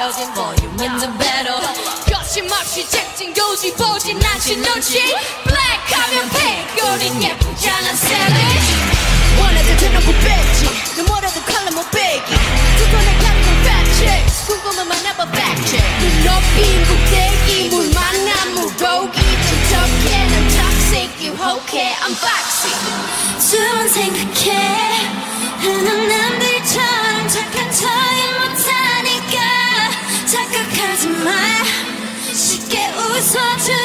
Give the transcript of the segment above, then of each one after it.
버려진 볼륨은 좀 배로 거침없이 잭진 고지 보진 않지 눈치 Black 하면 pink 우린 예쁘장한 savage 원하던 대놓고 뺐지 너 뭐라도 컬러 못 빼기 두 손에 감는 fat chicks 궁금하면 해봐 fact check 눈 높인 꼭대기 물 만난 물고기 촉촉해 난 toxic 유혹해 I'm foxy 좀 생각해 Touch touching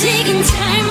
taking time